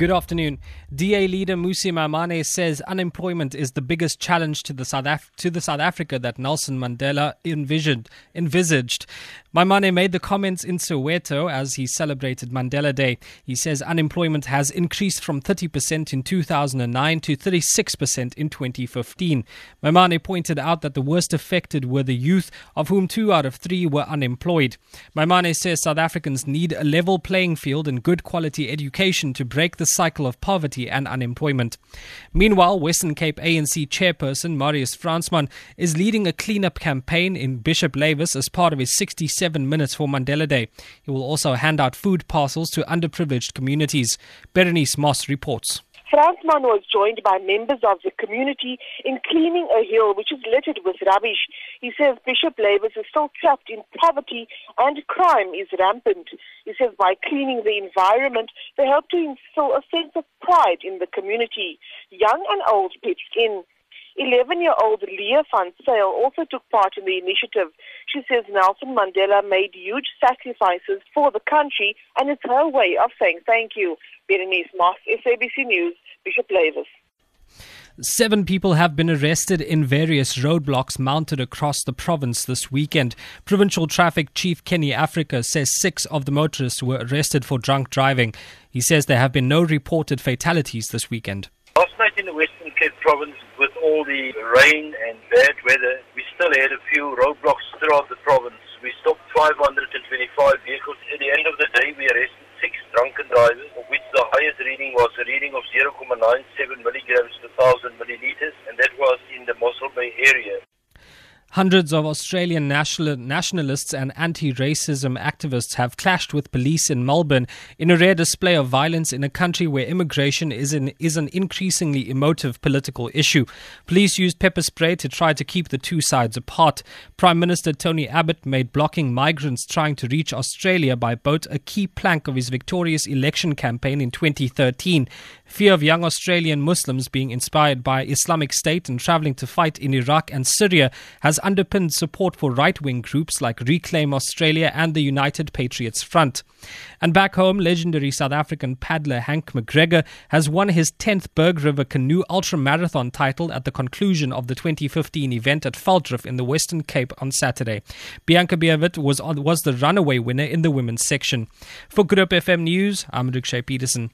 Good afternoon. DA leader Mmusi Maimane says unemployment is the biggest challenge to the South Af- to the South Africa that Nelson Mandela envisioned envisaged. Maimane made the comments in Soweto as he celebrated Mandela Day. He says unemployment has increased from 30% in 2009 to 36% in 2015. Maimane pointed out that the worst affected were the youth, of whom two out of three were unemployed. Maimane says South Africans need a level playing field and good quality education to break the cycle of poverty and unemployment. Meanwhile, Western Cape ANC chairperson Marius Fransman is leading a cleanup campaign in Bishop Lavis as part of his 67 Minutes for Mandela Day. He will also hand out food parcels to underprivileged communities. Berenice Moss reports. Fransman was joined by members of the community in cleaning a hill which is littered with rubbish. He says Bishop Lavis is still trapped in poverty and crime is rampant. He says by cleaning the environment, they help to instill a sense of pride in the community. Young and old pitched in. 11 year old Leah van Sale also took part in the initiative. She says Nelson Mandela made huge sacrifices for the country and it's her way of saying thank you. Berenice Moss, SABC News, Bishop Lavis. Seven people have been arrested in various roadblocks mounted across the province this weekend. Provincial Traffic Chief Kenny Africa says six of the motorists were arrested for drunk driving. He says there have been no reported fatalities this weekend. Last night in the Western Cape province, with all the rain and bad weather, we still had a few roadblocks throughout the province. We stopped 525 vehicles. At the end of the day, we arrested six drunken drivers, of which the highest reading was a reading of 0.97 milligrams per thousand milliliters, and that was in the Mossel Bay area. Hundreds of Australian national, nationalists and anti racism activists have clashed with police in Melbourne in a rare display of violence in a country where immigration is an, is an increasingly emotive political issue. Police used pepper spray to try to keep the two sides apart. Prime Minister Tony Abbott made blocking migrants trying to reach Australia by boat a key plank of his victorious election campaign in 2013. Fear of young Australian Muslims being inspired by Islamic State and traveling to fight in Iraq and Syria has underpinned support for right wing groups like Reclaim Australia and the United Patriots Front. And back home, legendary South African paddler Hank McGregor has won his 10th Berg River Canoe Ultra Marathon title at the conclusion of the 2015 event at Velddrif in the Western Cape on Saturday. Bianca Beavitt was, was the runaway winner in the women's section. Good Hope FM News, I'm Rikshay Peterson.